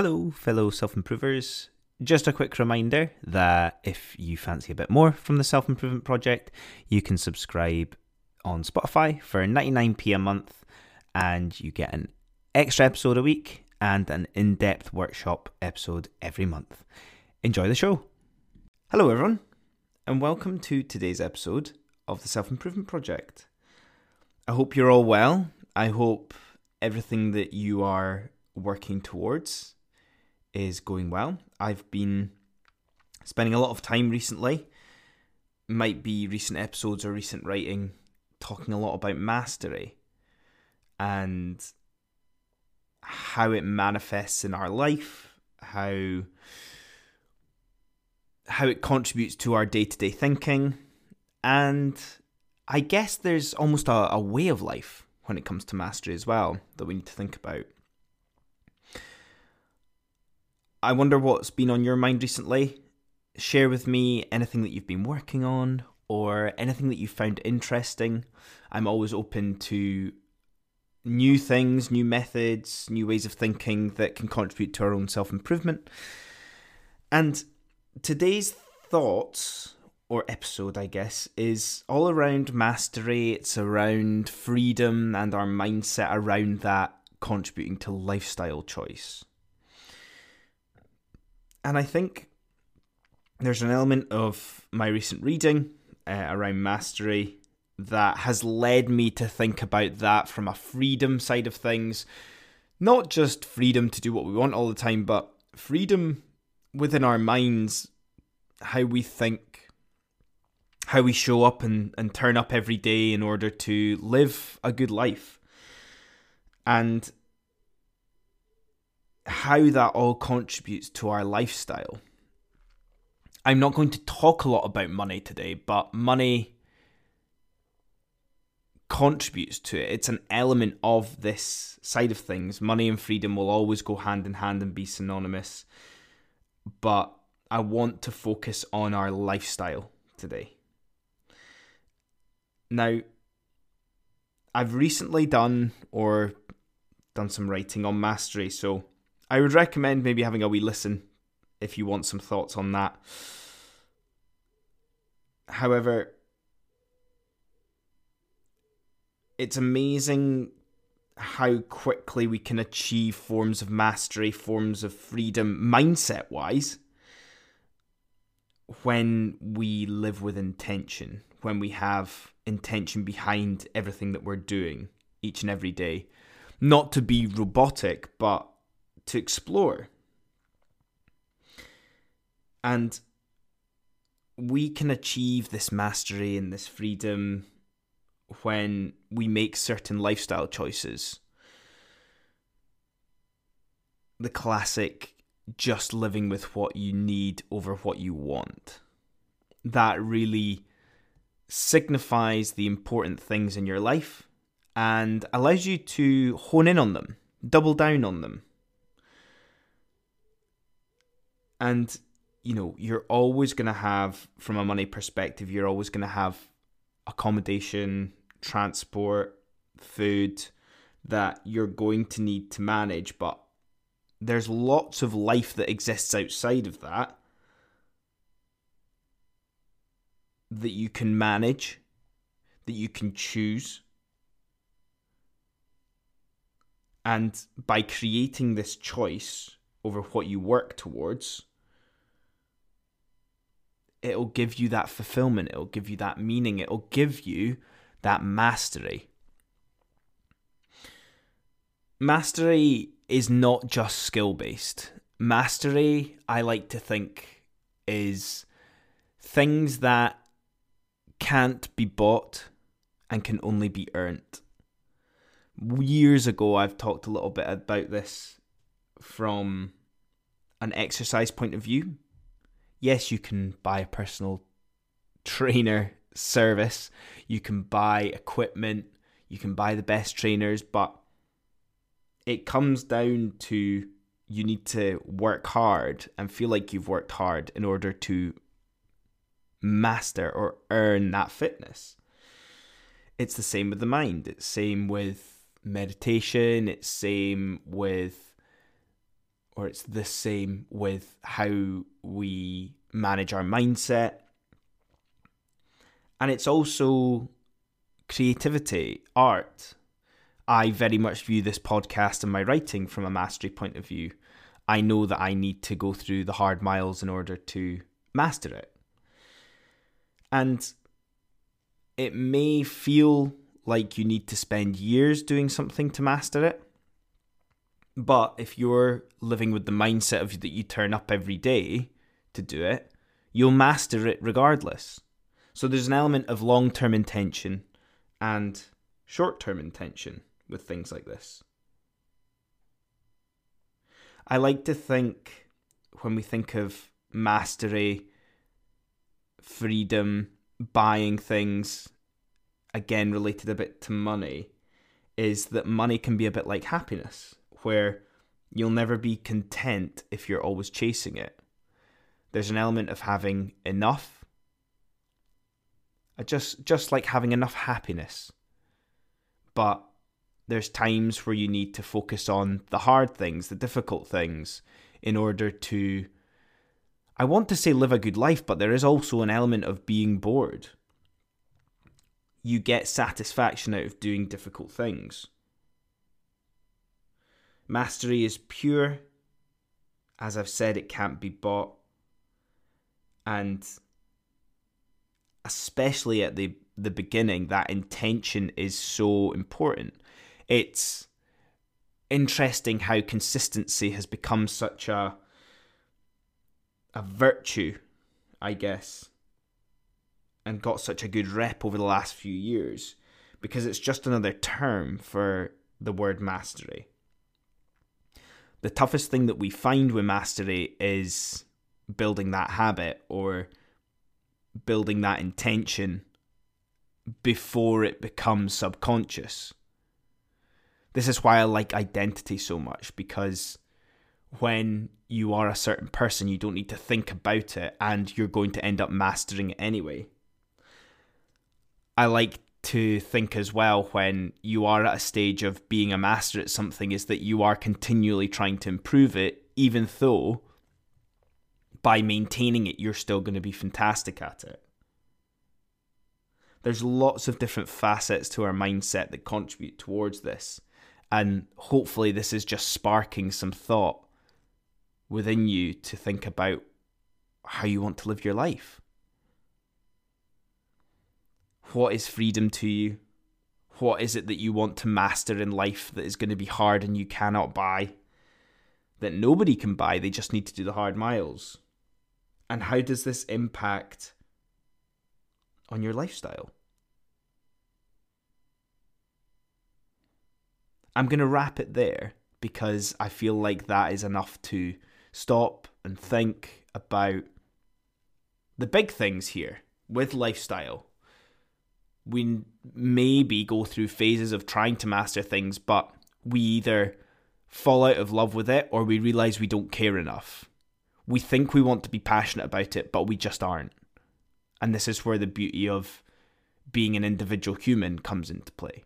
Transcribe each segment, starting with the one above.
Hello, fellow self improvers. Just a quick reminder that if you fancy a bit more from the Self Improvement Project, you can subscribe on Spotify for 99p a month and you get an extra episode a week and an in depth workshop episode every month. Enjoy the show. Hello, everyone, and welcome to today's episode of the Self Improvement Project. I hope you're all well. I hope everything that you are working towards is going well. I've been spending a lot of time recently, might be recent episodes or recent writing, talking a lot about mastery and how it manifests in our life, how how it contributes to our day-to-day thinking, and I guess there's almost a, a way of life when it comes to mastery as well that we need to think about. I wonder what's been on your mind recently. Share with me anything that you've been working on or anything that you found interesting. I'm always open to new things, new methods, new ways of thinking that can contribute to our own self improvement. And today's thoughts or episode, I guess, is all around mastery. It's around freedom and our mindset around that contributing to lifestyle choice. And I think there's an element of my recent reading uh, around mastery that has led me to think about that from a freedom side of things. Not just freedom to do what we want all the time, but freedom within our minds, how we think, how we show up and, and turn up every day in order to live a good life. And how that all contributes to our lifestyle. I'm not going to talk a lot about money today, but money contributes to it. It's an element of this side of things. Money and freedom will always go hand in hand and be synonymous. But I want to focus on our lifestyle today. Now, I've recently done or done some writing on mastery, so I would recommend maybe having a wee listen if you want some thoughts on that. However, it's amazing how quickly we can achieve forms of mastery, forms of freedom, mindset wise, when we live with intention, when we have intention behind everything that we're doing each and every day. Not to be robotic, but to explore. And we can achieve this mastery and this freedom when we make certain lifestyle choices. The classic just living with what you need over what you want. That really signifies the important things in your life and allows you to hone in on them, double down on them. And, you know, you're always going to have, from a money perspective, you're always going to have accommodation, transport, food that you're going to need to manage. But there's lots of life that exists outside of that that you can manage, that you can choose. And by creating this choice over what you work towards, it'll give you that fulfillment, it'll give you that meaning, it'll give you that mastery. Mastery is not just skill based. Mastery, I like to think, is things that can't be bought and can only be earned. Years ago, I've talked a little bit about this from an exercise point of view yes, you can buy a personal trainer service, you can buy equipment, you can buy the best trainers, but it comes down to you need to work hard and feel like you've worked hard in order to master or earn that fitness. It's the same with the mind. It's same with meditation. It's same with or it's the same with how we manage our mindset. And it's also creativity, art. I very much view this podcast and my writing from a mastery point of view. I know that I need to go through the hard miles in order to master it. And it may feel like you need to spend years doing something to master it. But if you're living with the mindset of that you turn up every day to do it, you'll master it regardless. So there's an element of long term intention and short term intention with things like this. I like to think when we think of mastery, freedom, buying things, again related a bit to money, is that money can be a bit like happiness, where you'll never be content if you're always chasing it. There's an element of having enough, uh, just just like having enough happiness. But there's times where you need to focus on the hard things, the difficult things, in order to I want to say live a good life, but there is also an element of being bored. You get satisfaction out of doing difficult things. Mastery is pure. As I've said, it can't be bought. And especially at the, the beginning, that intention is so important. It's interesting how consistency has become such a a virtue, I guess, and got such a good rep over the last few years because it's just another term for the word mastery. The toughest thing that we find with mastery is building that habit or building that intention before it becomes subconscious. This is why I like identity so much because when you are a certain person, you don't need to think about it and you're going to end up mastering it anyway. I like to think as well when you are at a stage of being a master at something is that you are continually trying to improve it, even though by maintaining it, you're still going to be fantastic at it. There's lots of different facets to our mindset that contribute towards this. And hopefully, this is just sparking some thought within you to think about how you want to live your life. What is freedom to you? What is it that you want to master in life that is going to be hard and you cannot buy? That nobody can buy, they just need to do the hard miles. And how does this impact on your lifestyle? I'm going to wrap it there because I feel like that is enough to stop and think about the big things here with lifestyle. We maybe go through phases of trying to master things, but we either fall out of love with it or we realize we don't care enough. We think we want to be passionate about it, but we just aren't. And this is where the beauty of being an individual human comes into play.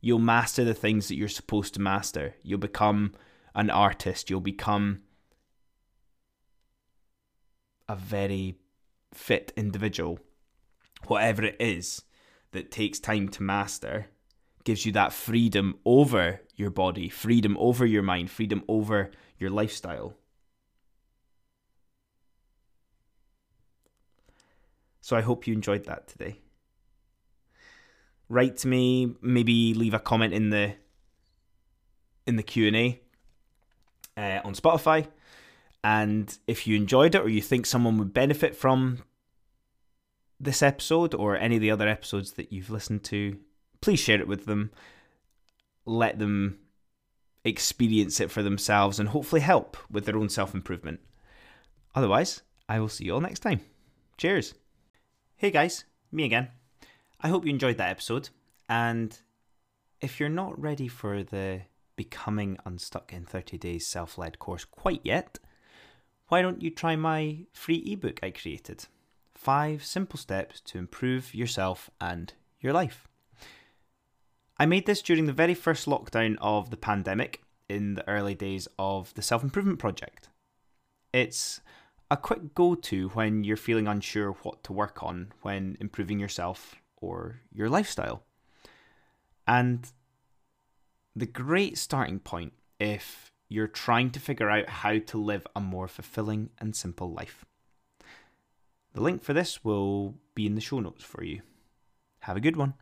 You'll master the things that you're supposed to master. You'll become an artist. You'll become a very fit individual, whatever it is that takes time to master, gives you that freedom over your body, freedom over your mind, freedom over your lifestyle. So I hope you enjoyed that today. Write to me, maybe leave a comment in the in the Q and A uh, on Spotify and if you enjoyed it or you think someone would benefit from this episode or any of the other episodes that you've listened to, please share it with them. Let them experience it for themselves and hopefully help with their own self improvement. Otherwise, I will see you all next time. Cheers. Hey guys, me again. I hope you enjoyed that episode. And if you're not ready for the Becoming Unstuck in 30 Days self led course quite yet, why don't you try my free ebook I created? Five simple steps to improve yourself and your life. I made this during the very first lockdown of the pandemic. in the early days of the Self Improvement Project. It's a quick go to when you're feeling unsure what to work on when improving yourself or your lifestyle. And the great starting point if you're trying to figure out how to live a more fulfilling and simple life. The link for this will be in the show notes for you. Have a good one.